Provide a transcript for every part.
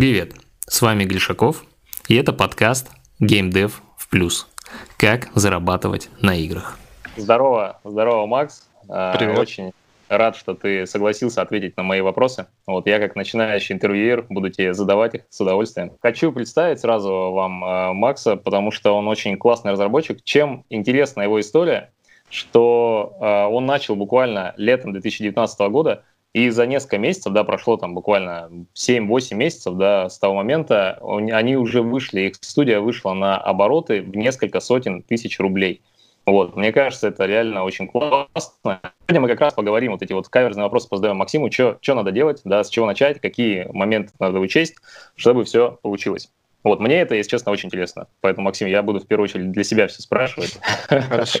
Привет, с вами Глишаков, и это подкаст Game Dev в плюс. Как зарабатывать на играх. Здорово, здорово, Макс. А, Привет. Очень рад, что ты согласился ответить на мои вопросы. Вот я как начинающий интервьюер буду тебе задавать их с удовольствием. Хочу представить сразу вам а, Макса, потому что он очень классный разработчик. Чем интересна его история, что а, он начал буквально летом 2019 года и за несколько месяцев, да, прошло там буквально 7-8 месяцев, да, с того момента, они уже вышли, их студия вышла на обороты в несколько сотен тысяч рублей. Вот, мне кажется, это реально очень классно. Сегодня мы как раз поговорим, вот эти вот каверзные вопросы позадаем Максиму, что надо делать, да, с чего начать, какие моменты надо учесть, чтобы все получилось. Вот, мне это, если честно, очень интересно. Поэтому, Максим, я буду в первую очередь для себя все спрашивать. Хорошо.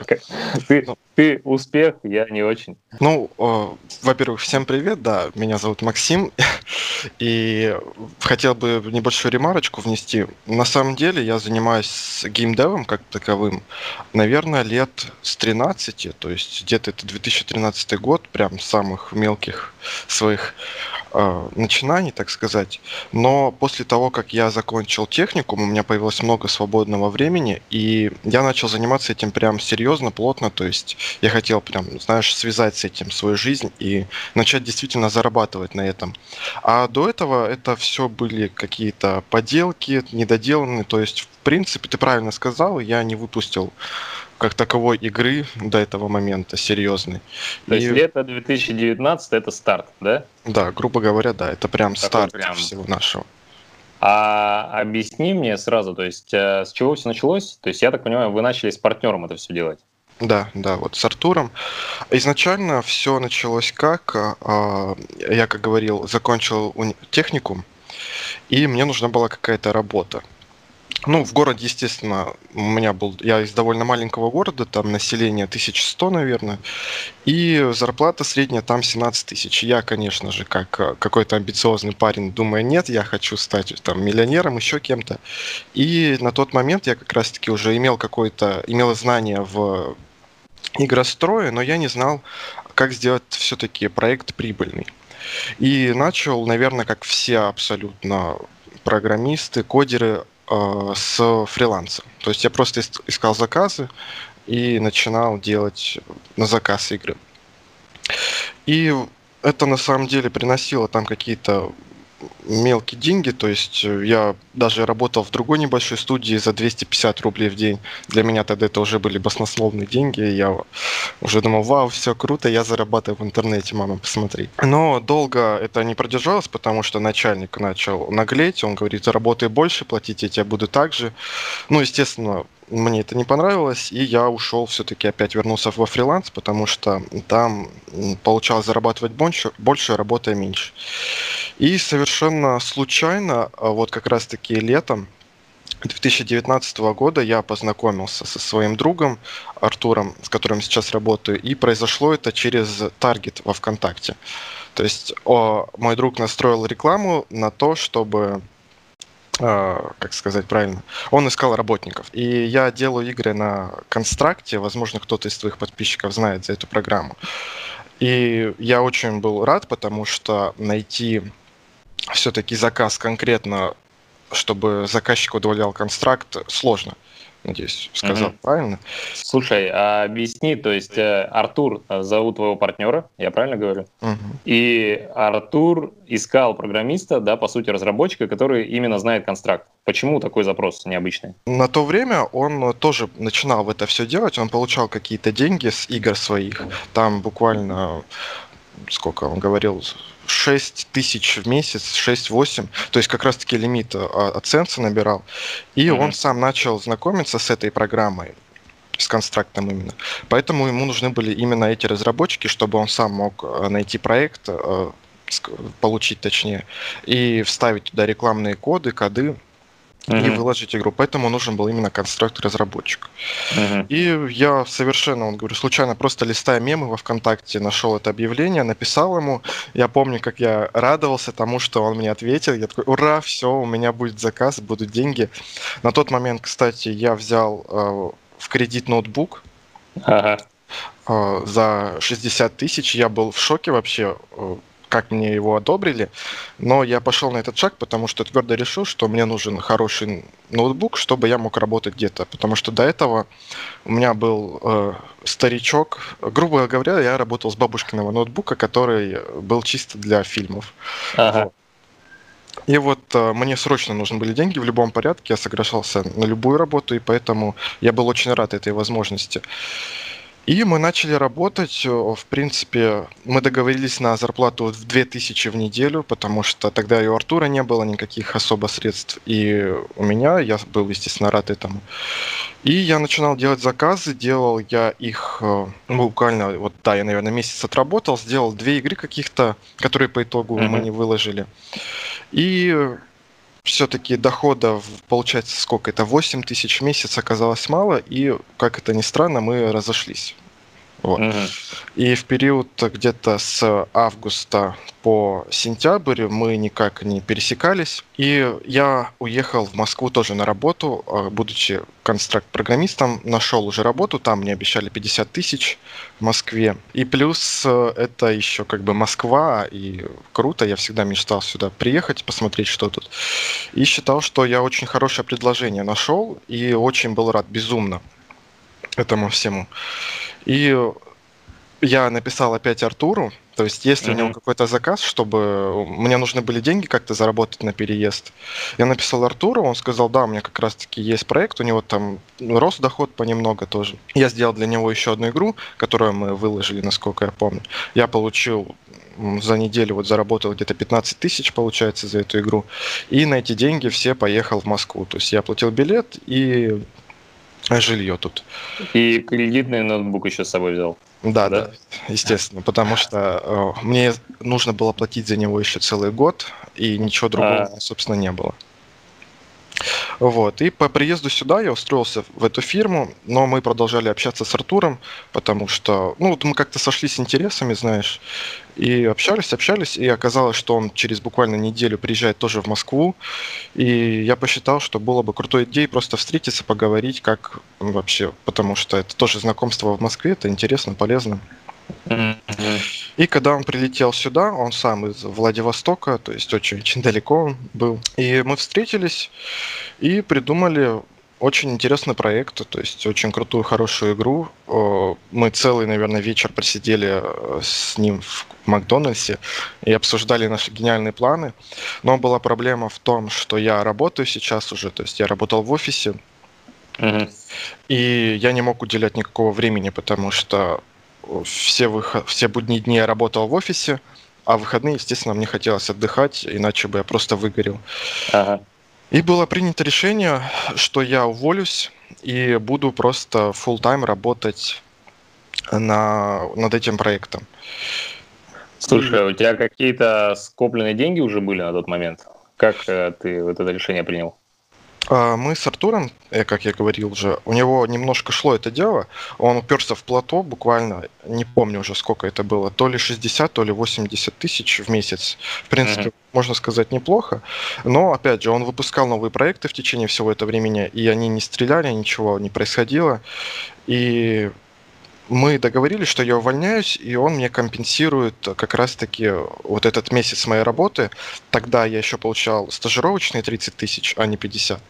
Ты, ты успех, я не очень. Ну, э, во-первых, всем привет, да, меня зовут Максим, и хотел бы небольшую ремарочку внести. На самом деле я занимаюсь геймдевом как таковым, наверное, лет с 13, то есть где-то это 2013 год, прям самых мелких своих начинаний, так сказать. Но после того, как я закончил техникум, у меня появилось много свободного времени, и я начал заниматься этим прям серьезно, плотно. То есть я хотел прям, знаешь, связать с этим свою жизнь и начать действительно зарабатывать на этом. А до этого это все были какие-то поделки, недоделанные. То есть, в принципе, ты правильно сказал, я не выпустил как таковой игры до этого момента серьезной. То и... есть лето 2019 это старт, да? Да, грубо говоря, да, это прям Такой старт прям... всего нашего. А объясни мне сразу, то есть э, с чего все началось? То есть я так понимаю, вы начали с партнером это все делать? Да, да, вот с Артуром. Изначально все началось как, а, я, как говорил, закончил техникум, и мне нужна была какая-то работа. Ну, в городе, естественно, у меня был... Я из довольно маленького города, там население 1100, наверное, и зарплата средняя там 17 тысяч. Я, конечно же, как э, какой-то амбициозный парень, думаю, нет, я хочу стать там миллионером, еще кем-то. И на тот момент я как раз-таки уже имел какое-то... Имел знание в игрострое, но я не знал, как сделать все-таки проект прибыльный. И начал, наверное, как все абсолютно программисты, кодеры, э, с фриланса. То есть я просто искал заказы и начинал делать на заказ игры. И это на самом деле приносило там какие-то мелкие деньги, то есть э, я даже работал в другой небольшой студии за 250 рублей в день. Для меня тогда это уже были баснословные деньги, я уже думал, вау, все круто, я зарабатываю в интернете, мама, посмотри. Но долго это не продержалось, потому что начальник начал наглеть, он говорит, работай больше, платить я тебе буду так же. Ну, естественно, мне это не понравилось, и я ушел все-таки опять вернулся во фриланс, потому что там получалось зарабатывать больше, больше работая меньше. И совершенно случайно, а вот как раз-таки летом 2019 года я познакомился со своим другом Артуром, с которым сейчас работаю, и произошло это через Таргет во ВКонтакте. То есть о, мой друг настроил рекламу на то, чтобы как сказать правильно, он искал работников. И я делаю игры на констракте, возможно, кто-то из твоих подписчиков знает за эту программу. И я очень был рад, потому что найти все-таки заказ конкретно, чтобы заказчик удовлетворял констракт, сложно. Надеюсь, сказал угу. правильно. Слушай, а объясни, то есть э, Артур э, зовут твоего партнера, я правильно говорю? Угу. И Артур искал программиста, да, по сути, разработчика, который именно знает констракт. Почему такой запрос необычный? На то время он тоже начинал это все делать, он получал какие-то деньги с игр своих. Там буквально сколько он говорил, 6 тысяч в месяц, 6-8, то есть как раз-таки лимит а, от Sense набирал. И mm-hmm. он сам начал знакомиться с этой программой, с констрактом именно. Поэтому ему нужны были именно эти разработчики, чтобы он сам мог а, найти проект, а, получить точнее, и вставить туда рекламные коды, коды, mm-hmm. и выложить игру. Поэтому нужен был именно конструктор-разработчик. Mm-hmm. И я совершенно, он говорю, случайно просто листая мемы во ВКонтакте, нашел это объявление, написал ему. Я помню, как я радовался тому, что он мне ответил. Я такой, ура, все, у меня будет заказ, будут деньги. На тот момент, кстати, я взял э, в кредит ноутбук. Ага. Э, за 60 тысяч. Я был в шоке вообще. Э, как мне его одобрили, но я пошел на этот шаг, потому что твердо решил, что мне нужен хороший ноутбук, чтобы я мог работать где-то, потому что до этого у меня был э, старичок, грубо говоря, я работал с бабушкиного ноутбука, который был чисто для фильмов. Ага. И вот э, мне срочно нужны были деньги в любом порядке, я соглашался на любую работу, и поэтому я был очень рад этой возможности. И мы начали работать. Э, в принципе, мы договорились на зарплату в 2000 в неделю, потому что тогда и у Артура не было никаких особо средств. И у меня, я был, естественно, рад этому. И я начинал делать заказы, делал я их э, буквально, вот да, я, наверное, месяц отработал, сделал две игры каких-то, которые по итогу mm-hmm. мы не выложили. И все-таки дохода, получается, сколько это, 8 тысяч в месяц оказалось мало, и, как это ни странно, мы разошлись. Вот. Угу. И в период где-то с августа по сентябрь мы никак не пересекались. И я уехал в Москву тоже на работу, а, будучи констракт-программистом, нашел уже работу, там мне обещали 50 тысяч в Москве. И плюс э, это еще как бы Москва, и круто, я всегда мечтал сюда приехать, посмотреть, что тут. И считал, что я очень хорошее предложение нашел, и очень был рад безумно этому всему. И я написал опять Артуру, то есть если mm-hmm. у него какой-то заказ, чтобы мне нужны были деньги как-то заработать на переезд, я написал Артуру, он сказал, да, у меня как раз-таки есть проект, у него там рос доход понемногу тоже. Я сделал для него еще одну игру, которую мы выложили, насколько я помню. Я получил за неделю вот заработал где-то 15 тысяч, получается, за эту игру. И на эти деньги все поехал в Москву. То есть я оплатил билет и жилье тут. И кредитный ноутбук еще с собой взял. Да, да, да, естественно, потому что э, мне нужно было платить за него еще целый год, и ничего другого, а. собственно, не было. Вот. И по приезду сюда я устроился в эту фирму, но мы продолжали общаться с Артуром, потому что, ну, вот мы как-то сошлись интересами, знаешь, и общались, общались, и оказалось, что он через буквально неделю приезжает тоже в Москву, и я посчитал, что было бы крутой идеей просто встретиться, поговорить, как вообще, потому что это тоже знакомство в Москве, это интересно, полезно. И когда он прилетел сюда, он сам из Владивостока, то есть очень-очень далеко он был. И мы встретились и придумали очень интересный проект, то есть очень крутую, хорошую игру. Мы целый, наверное, вечер просидели э, с ним в Макдональдсе и обсуждали наши гениальные планы. Но была проблема в том, что я работаю сейчас уже, то есть я работал в офисе, mm-hmm. и я не мог уделять никакого времени, потому что все, выход... все будние дни я работал в офисе, а в выходные, естественно, мне хотелось отдыхать, иначе бы я просто выгорел. Ага. И было принято решение, что я уволюсь и буду просто full тайм работать на, над этим проектом. Слушай, а у тебя какие-то скопленные деньги уже были на тот момент? Как э, ты вот это решение принял? А, мы с Артуром, э, как я говорил уже, у него немножко шло это дело. Он уперся в плато буквально, не помню уже сколько это было, то ли 60, то ли 80 тысяч в месяц. В принципе, mm-hmm. можно сказать, неплохо. Но, опять же, он выпускал новые проекты в течение всего этого времени, и они не стреляли, ничего не происходило. И мы договорились, что я увольняюсь, и он мне компенсирует как раз-таки вот этот месяц моей работы. Тогда я еще получал стажировочные 30 тысяч, а не 50.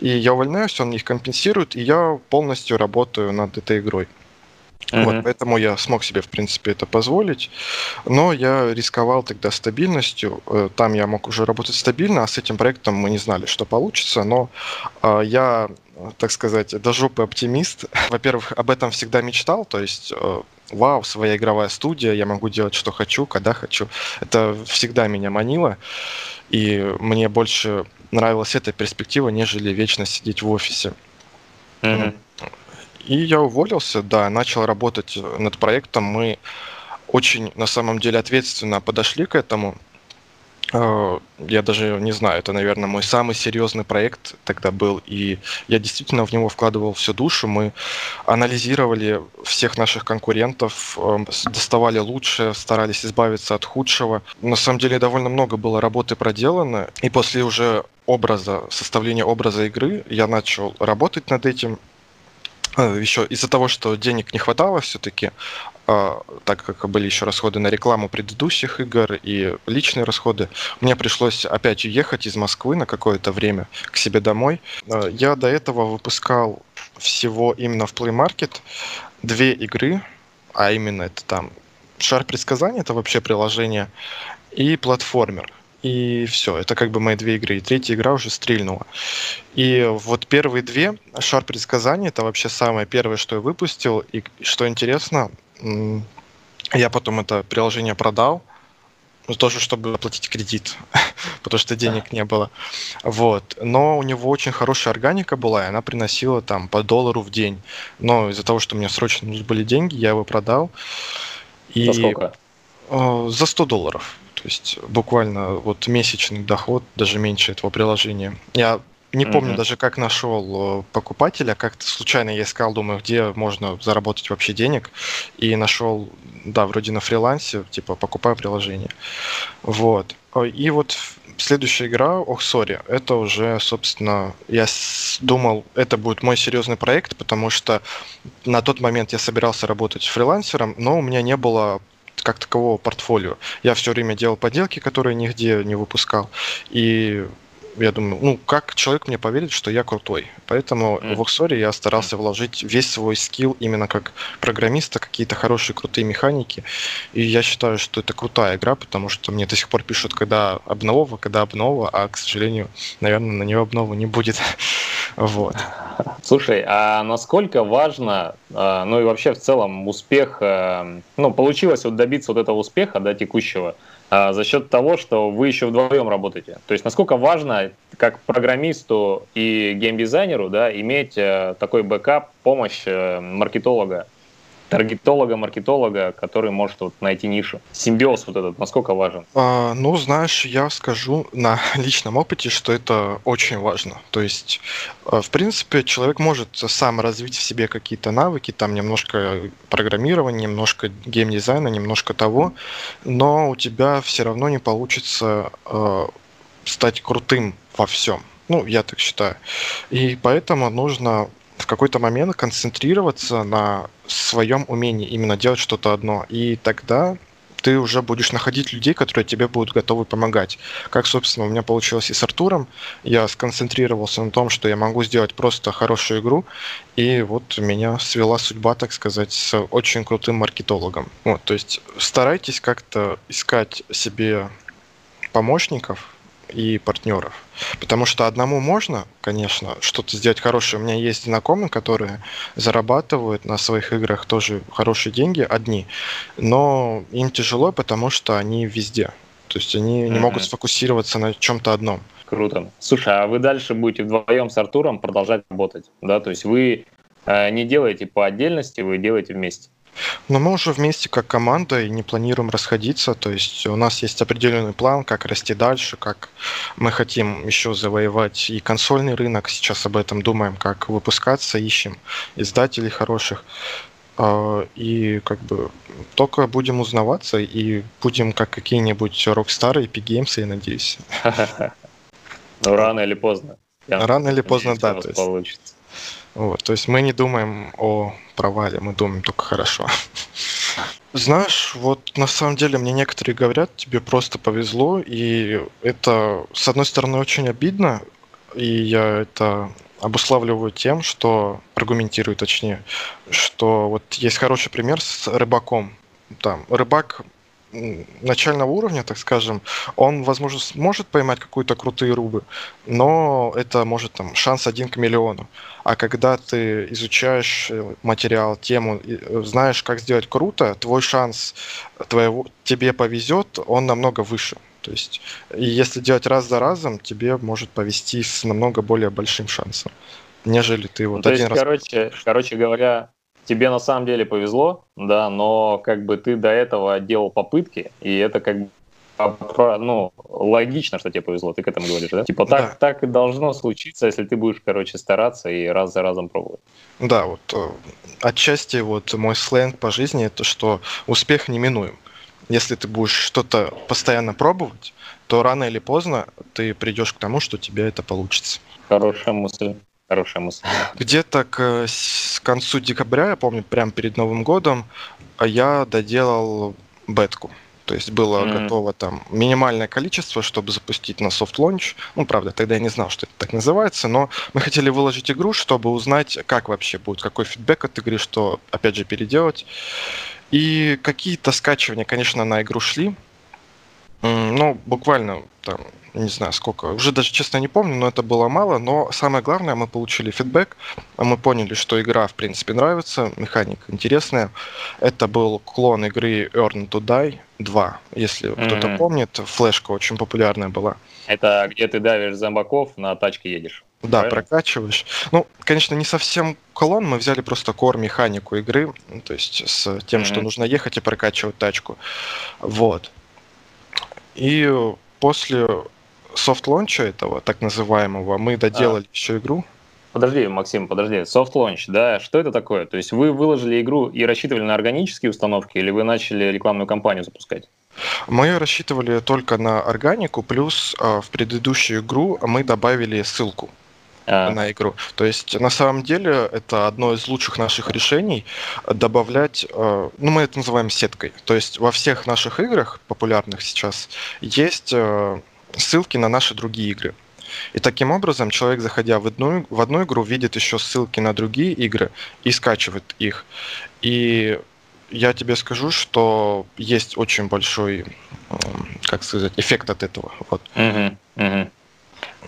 И я увольняюсь, он их компенсирует, и я полностью работаю над этой игрой. Uh-huh. Вот, поэтому я смог себе, в принципе, это позволить. Но я рисковал тогда стабильностью. Э, там я мог уже работать стабильно, а с этим проектом мы не знали, что получится. Но э, я так сказать, до жопы оптимист. Во-первых, об этом всегда мечтал, то есть э, вау, своя игровая студия, я могу делать, что хочу, когда хочу. Это всегда меня манило, и мне больше нравилась эта перспектива, нежели вечно сидеть в офисе. Mm-hmm. И я уволился, да, начал работать над проектом. Мы очень, на самом деле, ответственно подошли к этому. Э, я даже не знаю, это, наверное, мой самый серьезный проект тогда был, и я действительно в него вкладывал всю душу. Мы анализировали всех наших конкурентов, э, доставали лучшее, старались избавиться от худшего. На самом деле довольно много было работы проделано, и после уже образа, составления образа игры я начал работать над этим, э, еще из-за того, что денег не хватало все-таки, так как были еще расходы на рекламу предыдущих игр и личные расходы, мне пришлось опять уехать из Москвы на какое-то время к себе домой. А, я до этого выпускал всего именно в Play Market две игры, а именно это там Шар предсказаний, это вообще приложение, и платформер. И все, это как бы мои две игры. И третья игра уже стрельнула. И вот первые две, Шар предсказаний, это вообще самое первое, что я выпустил. И что интересно, я потом это приложение продал, ну, тоже чтобы оплатить кредит, потому что денег не было. Вот. Но у него очень хорошая органика была, и она приносила там по доллару в день. Но из-за того, что мне срочно нужны были деньги, я его продал. И... За сколько? Э, за 100 долларов. То есть буквально вот месячный доход, даже меньше этого приложения. Я не помню mm-hmm. даже, как нашел э, покупателя, как-то случайно я искал, думаю, где можно заработать вообще денег, и нашел, да, вроде на фрилансе, типа, покупаю приложение. Вот. И вот следующая игра, ох, сори, это уже, собственно, я думал, это будет мой серьезный проект, потому что на тот момент я собирался работать фрилансером, но у меня не было как такового портфолио. Я все время делал поделки, которые нигде не выпускал. И я думаю, ну, как человек мне поверит, что я крутой. Поэтому mm. в Оксоре я старался вложить весь свой скилл именно как программиста, какие-то хорошие, крутые механики. И я считаю, что это крутая игра, потому что мне до сих пор пишут, когда обнова, когда обнова, а, к сожалению, наверное, на нее обновы не будет. вот. Слушай, а насколько важно, а, ну и вообще в целом успех, э, ну, получилось вот добиться вот этого успеха, да, текущего, за счет того, что вы еще вдвоем работаете. То есть насколько важно как программисту и геймдизайнеру да, иметь э, такой backup, помощь э, маркетолога таргетолога, маркетолога, который может вот найти нишу. Симбиоз вот этот, насколько важен? А, ну, знаешь, я скажу на личном опыте, что это очень важно. То есть, э, в принципе, человек может сам развить в себе какие-то навыки, там немножко программирования, немножко геймдизайна, немножко того, но у тебя все равно не получится э, стать крутым во всем. Ну, я так считаю. И поэтому нужно в какой-то момент концентрироваться на своем умении именно делать что-то одно. И тогда ты уже будешь находить людей, которые тебе будут готовы помогать. Как, собственно, у меня получилось и с Артуром. Я сконцентрировался на том, что я могу сделать просто хорошую игру, и вот меня свела судьба, так сказать, с очень крутым маркетологом. Вот, то есть старайтесь как-то искать себе помощников, и партнеров. Потому что одному можно, конечно, что-то сделать хорошее. У меня есть знакомые, которые зарабатывают на своих играх тоже хорошие деньги, одни, но им тяжело, потому что они везде. То есть они mm-hmm. не могут сфокусироваться на чем-то одном. Круто. Слушай, а вы дальше будете вдвоем с Артуром продолжать работать, да? То есть вы э, не делаете по отдельности, вы делаете вместе. Но мы уже вместе как команда и не планируем расходиться. То есть у нас есть определенный план, как расти дальше, как мы хотим еще завоевать и консольный рынок. Сейчас об этом думаем, как выпускаться, ищем издателей хороших. А, и как бы только будем узнаваться и будем как какие-нибудь рок-стары, Epic Games, я надеюсь. Ну, рано или поздно. Рано или поздно, да. Получится. Вот, то есть мы не думаем о провале, мы думаем только хорошо. Знаешь, вот на самом деле мне некоторые говорят, тебе просто повезло, и это, с одной стороны, очень обидно, и я это обуславливаю тем, что, аргументирую точнее, что вот есть хороший пример с рыбаком. Там, рыбак начального уровня, так скажем, он, возможно, сможет поймать какую-то крутые рыбы, но это может там шанс один к миллиону. А когда ты изучаешь э, материал, тему, э, знаешь, как сделать круто, твой шанс твоего, тебе повезет, он намного выше. То есть, и если делать раз за разом, тебе может повести с намного более большим шансом, нежели ты вот ну, один есть, раз. Короче, короче говоря, тебе на самом деле повезло, да, но как бы ты до этого делал попытки, и это как бы ну, логично, что тебе повезло, ты к этому говоришь, да? Типа так, да. так и должно случиться, если ты будешь, короче, стараться и раз за разом пробовать. Да, вот э, отчасти вот мой сленг по жизни это, что успех неминуем. Если ты будешь что-то постоянно пробовать, то рано или поздно ты придешь к тому, что тебе это получится. Хорошая мысль. Хорошая мысль. Где-то к с концу декабря, я помню, прямо перед Новым годом, а я доделал бетку. То есть было mm-hmm. готово там минимальное количество, чтобы запустить на soft launch. Ну, правда, тогда я не знал, что это так называется, но мы хотели выложить игру, чтобы узнать, как вообще будет, какой фидбэк от игры, что, опять же, переделать. И какие-то скачивания, конечно, на игру шли. Ну, буквально там не знаю сколько, уже даже честно не помню, но это было мало, но самое главное, мы получили фидбэк, мы поняли, что игра в принципе нравится, механика интересная. Это был клон игры Earn to Die 2, если mm-hmm. кто-то помнит, флешка очень популярная была. Это где ты давишь зомбаков, на тачке едешь. Да, Правильно? прокачиваешь. Ну, конечно, не совсем колон, мы взяли просто кор механику игры, то есть с тем, mm-hmm. что нужно ехать и прокачивать тачку. Вот. И после soft launch а этого, так называемого, мы доделали а. еще игру. Подожди, Максим, подожди. Soft launch, да, что это такое? То есть вы выложили игру и рассчитывали на органические установки, или вы начали рекламную кампанию запускать? Мы рассчитывали только на органику, плюс э, в предыдущую игру мы добавили ссылку а. на игру. То есть на самом деле это одно из лучших наших решений добавлять, э, ну мы это называем сеткой. То есть во всех наших играх популярных сейчас есть э, ссылки на наши другие игры. И таким образом человек, заходя в одну, в одну игру, видит еще ссылки на другие игры и скачивает их. И я тебе скажу, что есть очень большой, как сказать, эффект от этого. Вот. Uh-huh, uh-huh.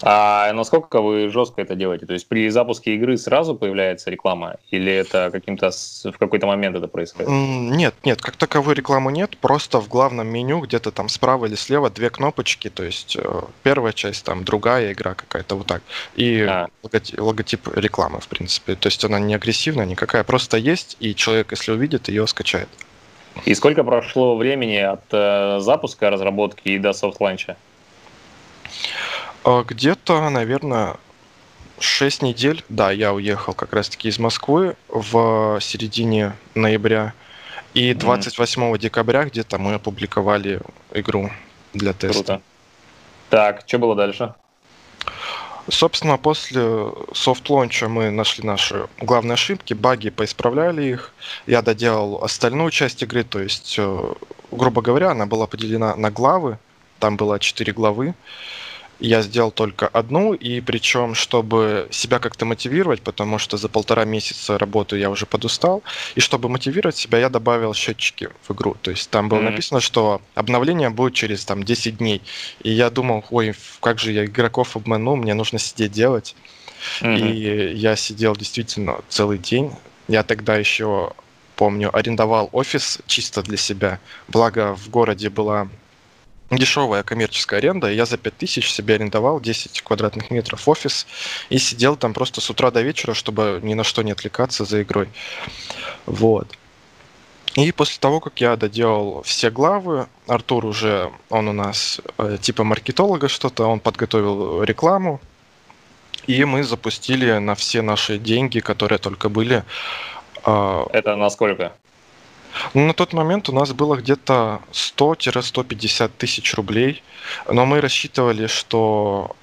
А насколько вы жестко это делаете? То есть при запуске игры сразу появляется реклама или это каким-то в какой-то момент это происходит? Нет, нет, как таковой рекламы нет, просто в главном меню где-то там справа или слева две кнопочки, то есть э, первая часть, там другая игра какая-то вот так, и а. логотип, логотип рекламы, в принципе. То есть она не агрессивная никакая, просто есть, и человек, если увидит, ее скачает. И сколько прошло времени от э, запуска разработки и до софт-ланча? А, где-то, наверное, 6 недель. Да, я уехал как раз-таки из Москвы в середине ноября. И 28 м декабря где-то мы опубликовали игру для теста. Круто. Так, что было дальше? Собственно, после soft launch а мы нашли наши главные ошибки, баги, поисправляли их. Я доделал остальную часть игры, то есть, э, грубо говоря, она была поделена на главы. Там было 4 главы. Я сделал только одну, и причем, чтобы себя как-то мотивировать, потому что за полтора месяца работы я уже подустал, и чтобы мотивировать себя, я добавил счетчики в игру. То есть там было mm-hmm. написано, что обновление будет через там 10 дней. И я думал, ой, как же я игроков обману, мне нужно сидеть делать. Mm-hmm. И я сидел действительно целый день. Я тогда еще помню, арендовал офис чисто для себя. Благо в городе была дешевая коммерческая аренда, я за 5000 себе арендовал 10 квадратных метров офис и сидел там просто с утра до вечера, чтобы ни на что не отвлекаться за игрой. Вот. И после того, как я доделал все главы, Артур уже, он у нас э, типа маркетолога что-то, он подготовил рекламу, и мы запустили на все наши деньги, которые только были. Э, Это насколько? Ну, на тот момент у нас было где-то 100-150 тысяч рублей, но мы рассчитывали, что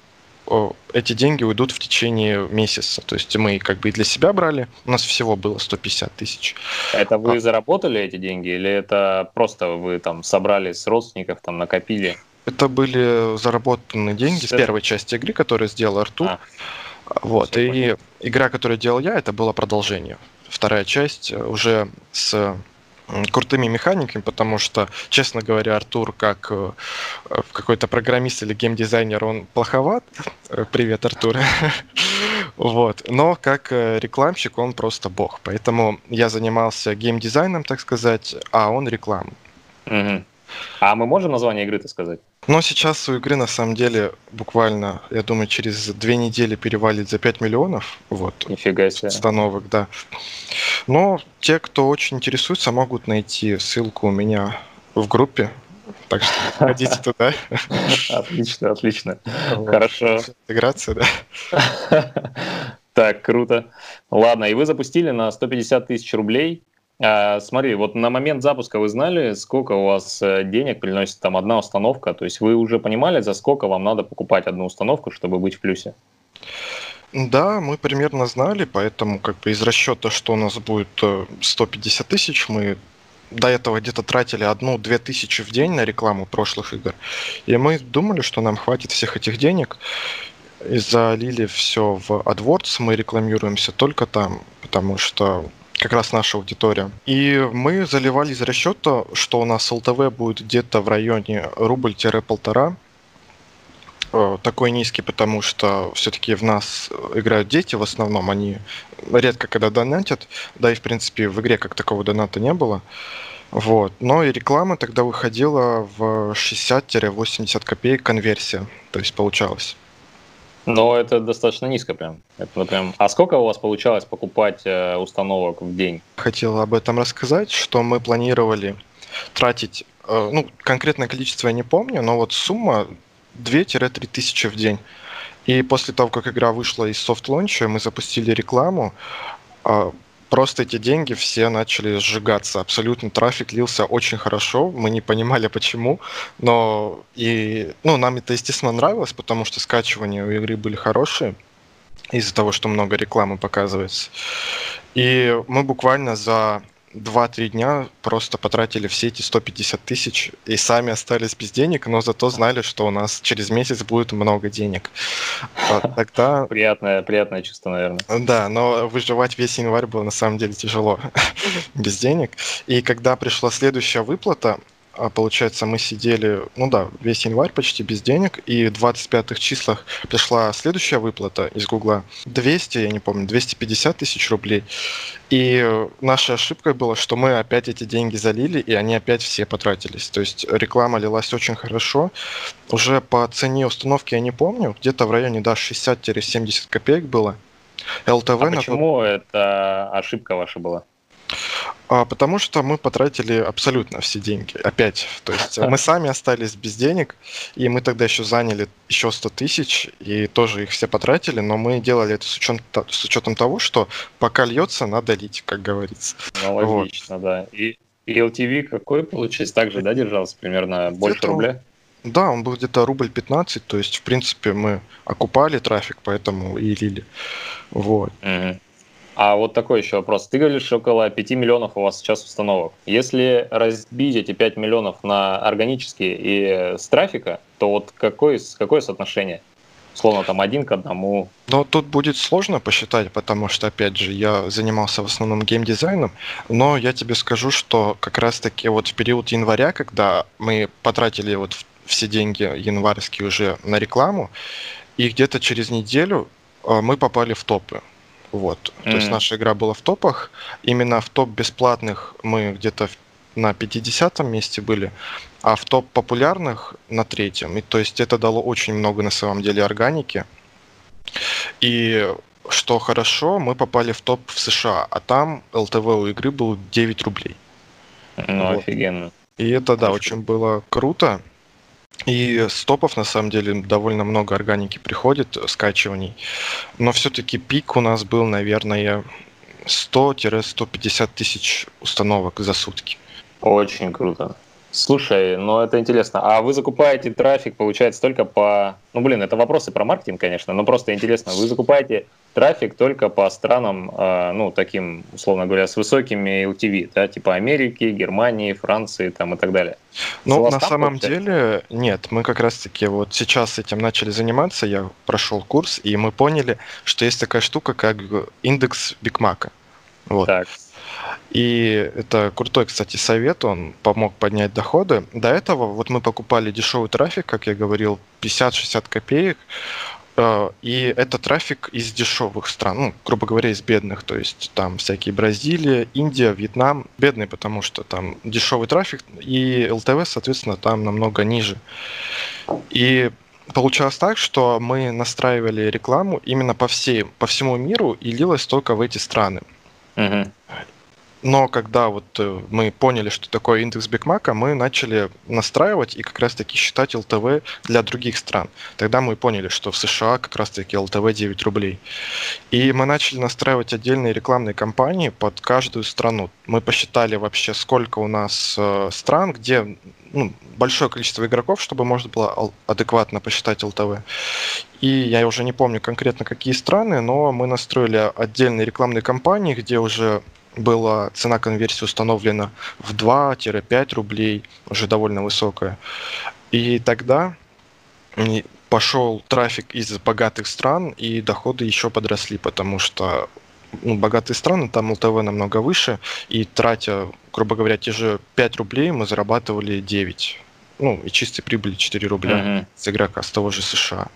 эти деньги уйдут в течение месяца. То есть мы как бы и для себя брали, у нас всего было 150 тысяч. Это вы а... заработали эти деньги или это просто вы там собрали с родственников, там накопили? Это были заработанные деньги с первой части игры, которую сделал Артур. А. Вот, и игра, которую делал я, это было продолжение. Вторая часть уже с крутыми механиками, потому что, честно говоря, Артур как э, какой-то программист или геймдизайнер, он плоховат. Э, привет, Артур. вот. Но как э, рекламщик он просто бог. Поэтому я занимался геймдизайном, так сказать, а он рекламой. А мы можем название игры-то сказать? Но сейчас у игры на самом деле буквально, я думаю, через две недели перевалит за 5 миллионов. Вот. Нифига себе. Установок, да. Но те, кто очень интересуется, могут найти ссылку у меня в группе. Так что ходите туда. Отлично, отлично. Хорошо. Интеграция, да. Так, круто. Ладно, и вы запустили на 150 тысяч рублей а, смотри, вот на момент запуска вы знали, сколько у вас э, денег приносит там одна установка? То есть вы уже понимали, за сколько вам надо покупать одну установку, чтобы быть в плюсе? Да, мы примерно знали, поэтому как бы из расчета, что у нас будет 150 э, тысяч, мы до этого где-то тратили одну-две тысячи в день на рекламу прошлых игр. И мы думали, что нам хватит всех этих денег. И залили все в AdWords, мы рекламируемся только там, потому что как раз наша аудитория. И мы заливали из расчета, что у нас ЛТВ будет где-то в районе рубль-полтора. Э, такой низкий, потому что все-таки в нас играют дети в основном, они редко когда донатят, да и в принципе в игре как такого доната не было. Вот. Но и реклама тогда выходила в 60-80 копеек конверсия, то есть получалось. Но это достаточно низко прям. Это прям. А сколько у вас получалось покупать э, установок в день? Хотел об этом рассказать, что мы планировали тратить, э, ну, конкретное количество я не помню, но вот сумма 2-3 тысячи в день. И после того, как игра вышла из soft launch а, мы запустили рекламу, э, просто эти деньги все начали сжигаться. Абсолютно трафик лился очень хорошо. Мы не понимали почему. Но и ну, нам это, естественно, нравилось, потому что скачивания у игры были хорошие из-за того, что много рекламы показывается. И мы буквально за 2-3 дня просто потратили все эти 150 тысяч и сами остались без денег, но зато знали, что у нас через месяц будет много денег. Тогда... Приятное, приятное чувство, наверное. Да, но выживать весь январь было на самом деле тяжело без денег. И когда пришла следующая выплата, а получается, мы сидели, ну да, весь январь почти без денег, и в 25 числах пришла следующая выплата из Гугла. 200, я не помню, 250 тысяч рублей. И нашей ошибкой было, что мы опять эти деньги залили, и они опять все потратились. То есть реклама лилась очень хорошо. Уже по цене установки я не помню, где-то в районе, да, 60-70 копеек было. ЛТВ а почему тот... это ошибка ваша была? А, потому что мы потратили абсолютно все деньги. Опять. То есть мы сами остались без денег, и мы тогда еще заняли еще 100 тысяч, и тоже их все потратили, но мы делали это с учетом, с учетом того, что пока льется, надо лить, как говорится. Ну, логично, вот. да. И, и LTV какой, получается, также, да, держался примерно больше рубля? Да, он был где-то рубль 15, то есть, в принципе, мы окупали трафик, поэтому и лили. Вот. Угу. А вот такой еще вопрос. Ты говоришь, около 5 миллионов у вас сейчас установок. Если разбить эти 5 миллионов на органические и с трафика, то вот какое, какое соотношение? Словно там один к одному. Но тут будет сложно посчитать, потому что, опять же, я занимался в основном геймдизайном, но я тебе скажу, что как раз-таки вот в период января, когда мы потратили вот все деньги январские уже на рекламу, и где-то через неделю э, мы попали в топы. Вот. Mm-hmm. То есть наша игра была в топах. Именно в топ бесплатных мы где-то на 50 месте были, а в топ популярных на третьем. И то есть это дало очень много на самом деле органики. И что хорошо, мы попали в топ в США, а там ЛТВ у игры был 9 рублей. Ну, вот. офигенно. И это, да, очень было круто. И стопов, на самом деле, довольно много органики приходит, скачиваний. Но все-таки пик у нас был, наверное, 100-150 тысяч установок за сутки. Очень круто. Слушай, ну это интересно. А вы закупаете трафик, получается, только по... Ну, блин, это вопросы про маркетинг, конечно, но просто интересно. Вы закупаете трафик только по странам, э, ну, таким, условно говоря, с высокими LTV, да, типа Америки, Германии, Франции там и так далее. Ну, на самом получается? деле, нет. Мы как раз-таки вот сейчас этим начали заниматься, я прошел курс, и мы поняли, что есть такая штука, как индекс Бигмака. Вот. Так. И это крутой, кстати, совет, он помог поднять доходы. До этого вот мы покупали дешевый трафик, как я говорил, 50-60 копеек, э, и это трафик из дешевых стран, ну, грубо говоря, из бедных, то есть там всякие Бразилия, Индия, Вьетнам, бедные, потому что там дешевый трафик, и LTV, соответственно, там намного ниже. И получалось так, что мы настраивали рекламу именно по, всей, по всему миру и лилась только в эти страны. Угу. Но когда вот э, мы поняли, что такое индекс Бигмака, мы начали настраивать и как раз-таки считать LTV для других стран. Тогда мы поняли, что в США как раз-таки LTV 9 рублей. И мы начали настраивать отдельные рекламные кампании под каждую страну. Мы посчитали вообще, сколько у нас э, стран, где ну, большое количество игроков, чтобы можно было адекватно посчитать ЛТВ. И я уже не помню конкретно какие страны, но мы настроили отдельные рекламные кампании, где уже была цена конверсии установлена в 2-5 рублей, уже довольно высокая. И тогда пошел трафик из богатых стран, и доходы еще подросли, потому что ну, богатые страны, там ЛТВ намного выше, и тратя, грубо говоря, те же 5 рублей, мы зарабатывали 9. Ну, и чистой прибыли 4 рубля mm-hmm. с игрока, с того же США.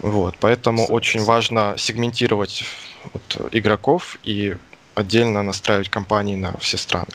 Вот, поэтому очень важно сегментировать вот, игроков и отдельно настраивать компании на все страны.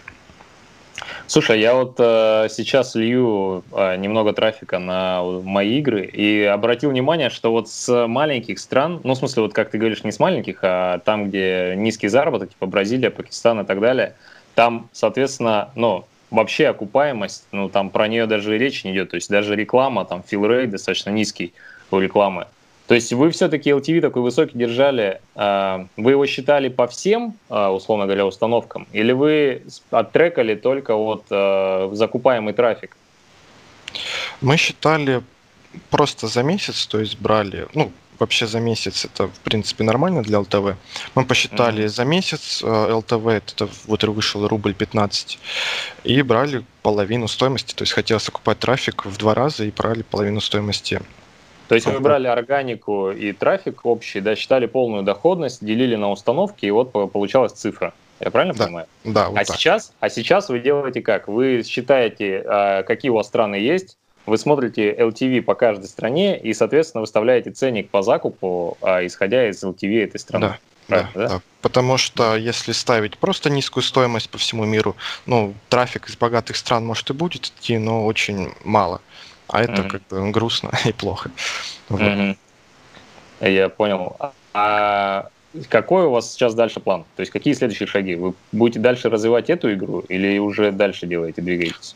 Слушай, я вот э, сейчас лью э, немного трафика на мои игры и обратил внимание, что вот с маленьких стран, ну, в смысле, вот как ты говоришь, не с маленьких, а там, где низкий заработок, типа Бразилия, Пакистан и так далее, там, соответственно, ну, вообще окупаемость, ну, там про нее даже речь не идет, то есть даже реклама, там, филрейт достаточно низкий у рекламы. То есть вы все-таки LTV такой высокий держали, а, вы его считали по всем, а, условно говоря, установкам, или вы оттрекали только вот а, закупаемый трафик? Мы считали просто за месяц, то есть брали, ну, вообще за месяц это, в принципе, нормально для ЛТВ. Мы посчитали mm-hmm. за месяц ЛТВ, это вот вышел рубль 15, и брали половину стоимости, то есть хотелось окупать трафик в два раза и брали половину стоимости то есть вы брали органику и трафик общий, да, считали полную доходность, делили на установки, и вот получалась цифра. Я правильно да, понимаю? Да. Вот а, сейчас, а сейчас вы делаете как? Вы считаете, а, какие у вас страны есть, вы смотрите LTV по каждой стране и, соответственно, выставляете ценник по закупу, а, исходя из LTV этой страны. Да. Да, да? да. Потому что если ставить просто низкую стоимость по всему миру, ну, трафик из богатых стран может и будет идти, но очень мало. А это mm-hmm. как бы грустно и плохо. Mm-hmm. Я понял. А какой у вас сейчас дальше план? То есть какие следующие шаги? Вы будете дальше развивать эту игру или уже дальше делаете, двигаетесь?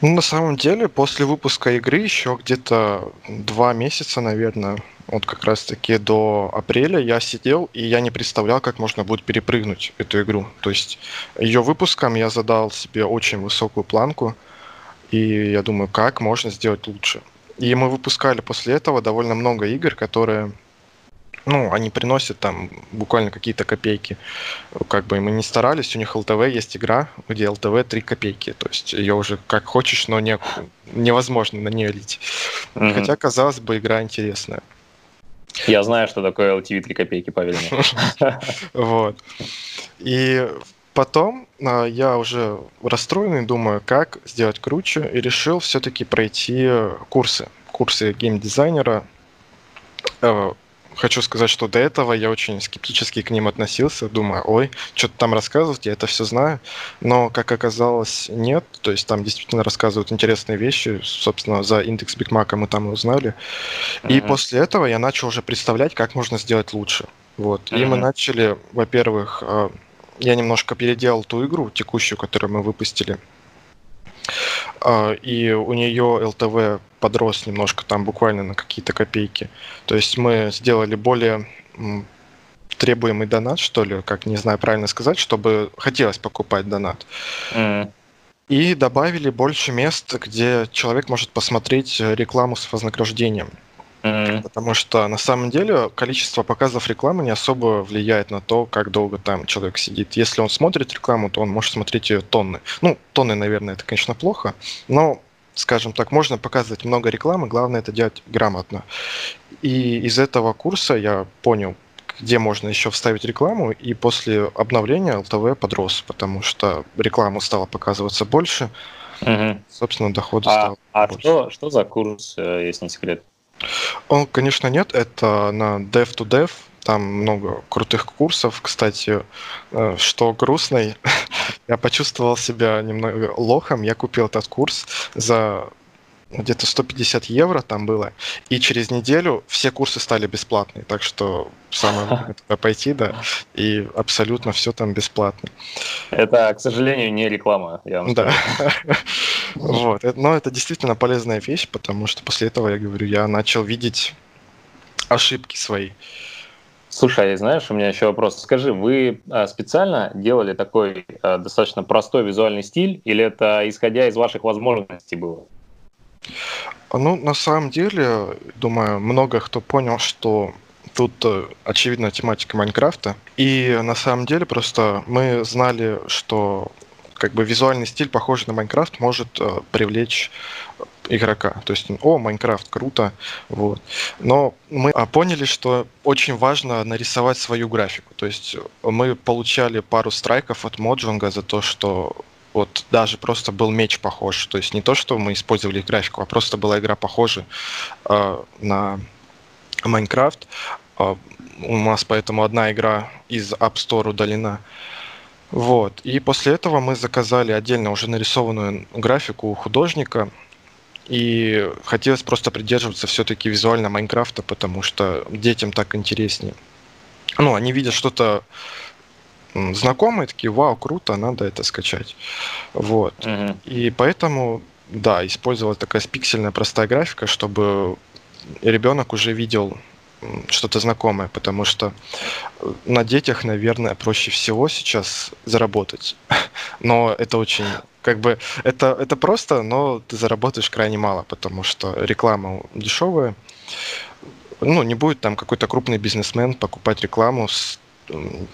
Ну, на самом деле, после выпуска игры еще где-то два месяца, наверное, вот как раз-таки до апреля я сидел, и я не представлял, как можно будет перепрыгнуть эту игру. То есть ее выпуском я задал себе очень высокую планку – и я думаю, как можно сделать лучше. И мы выпускали после этого довольно много игр, которые ну, они приносят там буквально какие-то копейки. Как бы мы не старались, у них ЛТВ есть игра, где ЛТВ 3 копейки. То есть ее уже как хочешь, но не, невозможно на нее лить. Mm-hmm. Хотя, казалось бы, игра интересная. Я знаю, что такое LTV 3 копейки, Павел. Вот. И Потом э, я уже расстроенный, думаю, как сделать круче, и решил все-таки пройти курсы, курсы геймдизайнера. Э, хочу сказать, что до этого я очень скептически к ним относился, думаю, ой, что-то там рассказывают, я это все знаю. Но, как оказалось, нет. То есть там действительно рассказывают интересные вещи. Собственно, за индекс Бигмака мы там и узнали. Mm-hmm. И после этого я начал уже представлять, как можно сделать лучше. Вот. Mm-hmm. И мы начали, во-первых, э, я немножко переделал ту игру текущую, которую мы выпустили. А, и у нее ЛТВ подрос немножко там буквально на какие-то копейки. То есть мы сделали более требуемый донат, что ли, как не знаю правильно сказать, чтобы хотелось покупать донат. Mm. И добавили больше мест, где человек может посмотреть рекламу с вознаграждением. Mm-hmm. Потому что на самом деле количество показов рекламы не особо влияет на то, как долго там человек сидит. Если он смотрит рекламу, то он может смотреть ее тонны. Ну, тонны, наверное, это, конечно, плохо, но, скажем так, можно показывать много рекламы, главное это делать грамотно. И из этого курса я понял, где можно еще вставить рекламу, и после обновления LTV подрос, потому что реклама стала показываться больше, угу. собственно, доходы а, стало а больше. Что, что за курс, э, если не секрет? Он, конечно, нет. Это на Dev to Dev. Там много крутых курсов. Кстати, э, что грустный, я почувствовал себя немного лохом. Я купил этот курс за где-то 150 евро там было, и через неделю все курсы стали бесплатные, так что самое время туда пойти, да, и абсолютно все там бесплатно. Это, к сожалению, не реклама, я вам Да. Вот, э, но это действительно полезная вещь, потому что после этого, я говорю, я начал видеть ошибки свои. Слушай, а знаешь, у меня еще вопрос. Скажи, вы а, специально делали такой а, достаточно простой визуальный стиль, или это исходя из ваших возможностей было? Ну, на самом деле, думаю, много кто понял, что тут э, очевидно тематика Майнкрафта. И на самом деле просто мы знали, что как бы визуальный стиль, похожий на Майнкрафт, может э, привлечь игрока. То есть, о, Майнкрафт, круто. Вот. Но мы а, поняли, что очень важно нарисовать свою графику. То есть мы получали пару страйков от Моджунга за то, что вот даже просто был меч похож. То есть не то, что мы использовали графику, а просто была игра похожа э, на Майнкрафт. Э, у нас поэтому одна игра из App Store удалена. Вот. И после этого мы заказали отдельно уже нарисованную графику у художника. И хотелось просто придерживаться все-таки визуально Майнкрафта, потому что детям так интереснее. Ну, они видят что-то знакомые, такие, вау, круто, надо это скачать. Вот. Мгм. И поэтому, да, использовалась такая пиксельная простая графика, чтобы ребенок уже видел что-то знакомое, потому что э, на детях, наверное, проще всего сейчас заработать. Но это очень, как бы, это, это просто, но ты заработаешь крайне мало, потому что реклама дешевая. Ну, не будет там какой-то крупный бизнесмен покупать рекламу с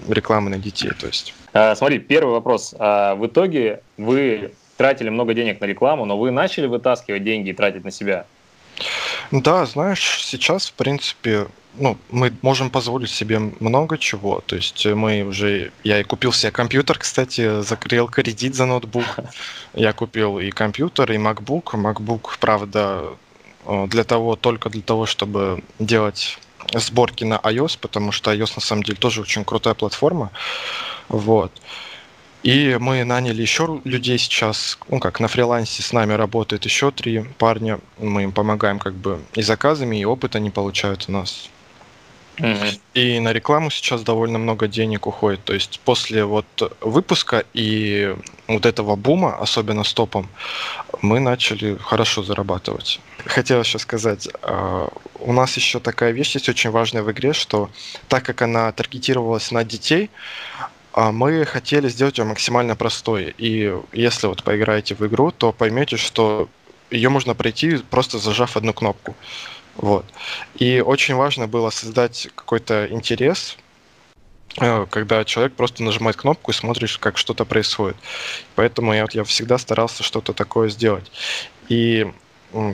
рекламы на детей, то есть. А, смотри, первый вопрос. А, в итоге вы тратили много денег на рекламу, но вы начали вытаскивать деньги и тратить на себя? Да, знаешь, сейчас, в принципе, ну, мы можем позволить себе много чего. То есть мы уже... Я и купил себе компьютер, кстати, закрыл кредит за ноутбук. Я купил и компьютер, и MacBook. MacBook, правда, э, для того, только для того, чтобы делать сборки на iOS, потому что iOS на самом деле тоже очень крутая платформа. Вот. И мы наняли еще людей сейчас, ну как, на фрилансе с нами работает еще три парня. Мы им помогаем как бы и заказами, и опыт они получают у нас. И на рекламу сейчас довольно много денег уходит. То есть после вот выпуска и вот этого бума, особенно с топом, мы начали хорошо зарабатывать. Хотел еще сказать, а, у нас еще такая вещь есть очень важная в игре, что так как она таргетировалась на детей, а, мы хотели сделать ее максимально простой. И если вот поиграете в игру, то поймете, что ее можно пройти просто зажав одну кнопку. Вот. И очень важно было создать какой-то интерес, э, когда человек просто нажимает кнопку и смотришь, как что-то происходит. Поэтому я, вот- я всегда старался что-то такое сделать. И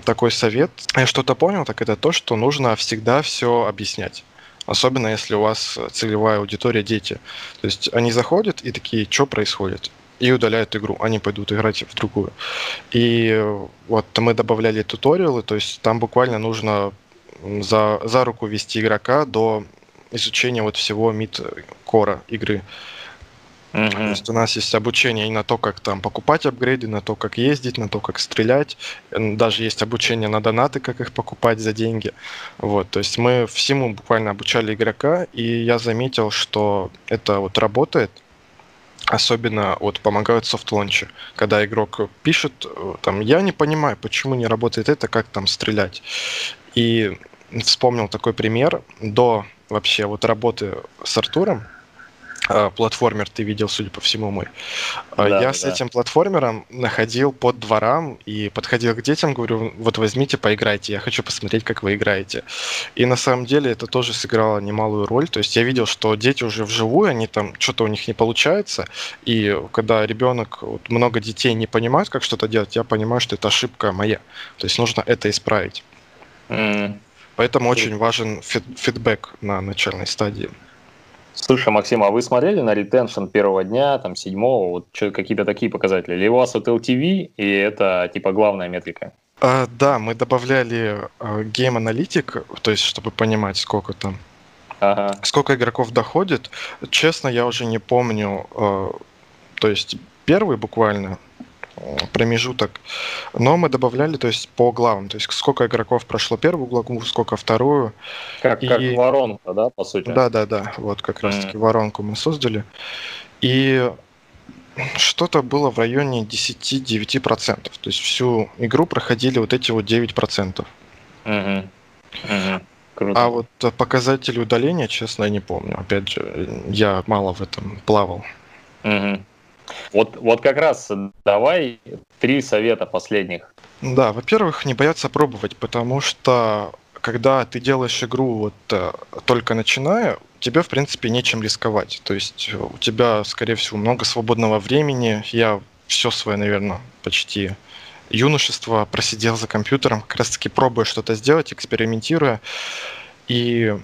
такой совет, я что-то понял, так это то, что нужно всегда все объяснять. Особенно если у вас целевая аудитория дети. То есть они заходят и такие, что происходит? И удаляют игру, они пойдут играть в другую. И вот мы добавляли туториалы, то есть там буквально нужно за, за руку вести игрока до изучения вот всего мид-кора игры. То Мгм. есть у нас есть обучение и на то, как там покупать апгрейды, на то, как ездить, на то, как стрелять. Даже есть обучение на донаты, как их покупать за деньги. Вот, то есть мы всему буквально обучали игрока, и я заметил, что это вот работает. Особенно вот помогают софт-лончи, когда игрок пишет, э, там, я не понимаю, почему не работает это, как там стрелять. И вспомнил такой пример до вообще вот работы с Артуром, платформер ты видел, судя по всему, мой. А, Да, Я да, с этим платформером находил под дворам и подходил к детям, говорю, вот возьмите, поиграйте, я хочу посмотреть, как вы играете. И на самом деле это тоже сыграло немалую роль. То есть я видел, что дети уже вживую, они там, что-то у них не получается. И когда ребенок, вот много детей не понимают, как что-то делать, я понимаю, что это ошибка моя. То есть нужно это исправить. М. Поэтому очень важен фид- фидбэк на начальной стадии. Слушай, Максим, а вы смотрели на retention первого дня, там, седьмого, вот какие-то такие показатели? Или у вас вот LTV, и это, типа, главная метрика? А, да, мы добавляли Game Analytics, то есть чтобы понимать, сколько там, Ага. сколько игроков доходит. Честно, я уже не помню. э, то есть первый буквально промежуток. Но мы добавляли, то есть по главам, то есть сколько игроков прошло первую главу, сколько вторую. Как, и... как воронка, да, по сути? Да, да, да, вот как mm. раз таки воронку мы создали. И что-то было в районе 10-9%. То есть всю игру проходили вот эти вот 9%. Угу. Угу. Круто. А вот показатели удаления, честно, я не помню. Опять же, я мало в этом плавал. Угу. Вот, вот как раз давай три совета последних. Да, во-первых, не бояться пробовать, потому что когда ты делаешь игру вот э, только начиная, тебе, в принципе, нечем рисковать. То есть у тебя, скорее всего, много свободного времени. Я все свое, наверное, почти юношество просидел за компьютером, как раз таки пробуя что-то сделать, экспериментируя. И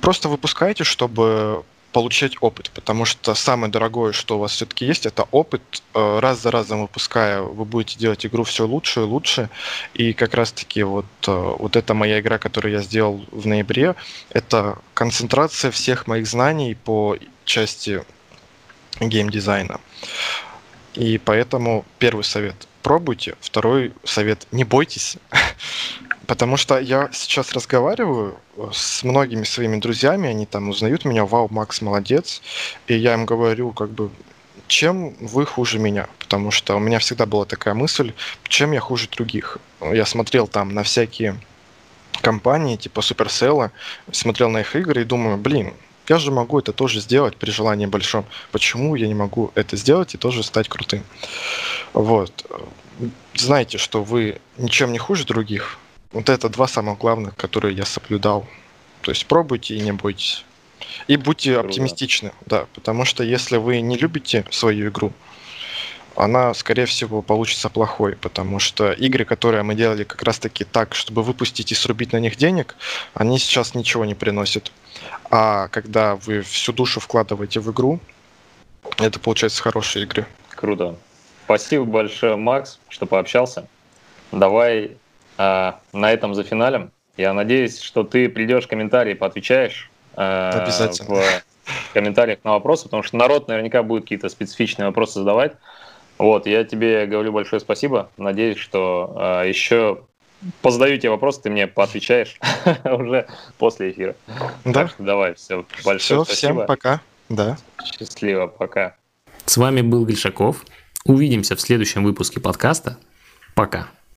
просто выпускайте, чтобы получать опыт, потому что самое дорогое, что у вас все-таки есть, это опыт. Э, раз за разом выпуская, вы будете делать игру все лучше и лучше. И как раз-таки вот, э, вот эта моя игра, которую я сделал в ноябре, это концентрация всех моих знаний по части геймдизайна. И поэтому первый совет – пробуйте. Второй совет – не бойтесь. Потому что я сейчас разговариваю э, с многими своими друзьями, они там узнают меня, вау, Макс молодец, и я им говорю, как бы, чем вы хуже меня? Потому что у меня всегда была такая мысль, чем я хуже других. Я смотрел там на всякие компании, типа Supercell, смотрел на их игры и думаю, блин, я же могу это тоже сделать при желании большом. Почему я не могу это сделать и тоже стать крутым? Вот. Знаете, что вы ничем не хуже других, вот это два самых главных, которые я соблюдал. То есть пробуйте и не бойтесь. И будьте Круто. оптимистичны, да, потому что если вы не любите свою игру, она, скорее всего, получится плохой, потому что игры, которые мы делали как раз-таки так, чтобы выпустить и срубить на них денег, они сейчас ничего не приносят. А когда вы всю душу вкладываете в игру, это получается хорошие игры. Круто. Спасибо большое, Макс, что пообщался. Давай на этом за финалем. Я надеюсь, что ты придешь в комментарии, поотвечаешь а, Обязательно. в комментариях на вопросы, потому что народ наверняка будет какие-то специфичные вопросы задавать. Вот, я тебе говорю большое спасибо. Надеюсь, что а, еще позадаю тебе вопросы, ты мне поотвечаешь уже после эфира. Да. Так что давай, все, большое все, спасибо. всем пока. Да. Счастливо, пока. С вами был Гришаков. Увидимся в следующем выпуске подкаста. Пока.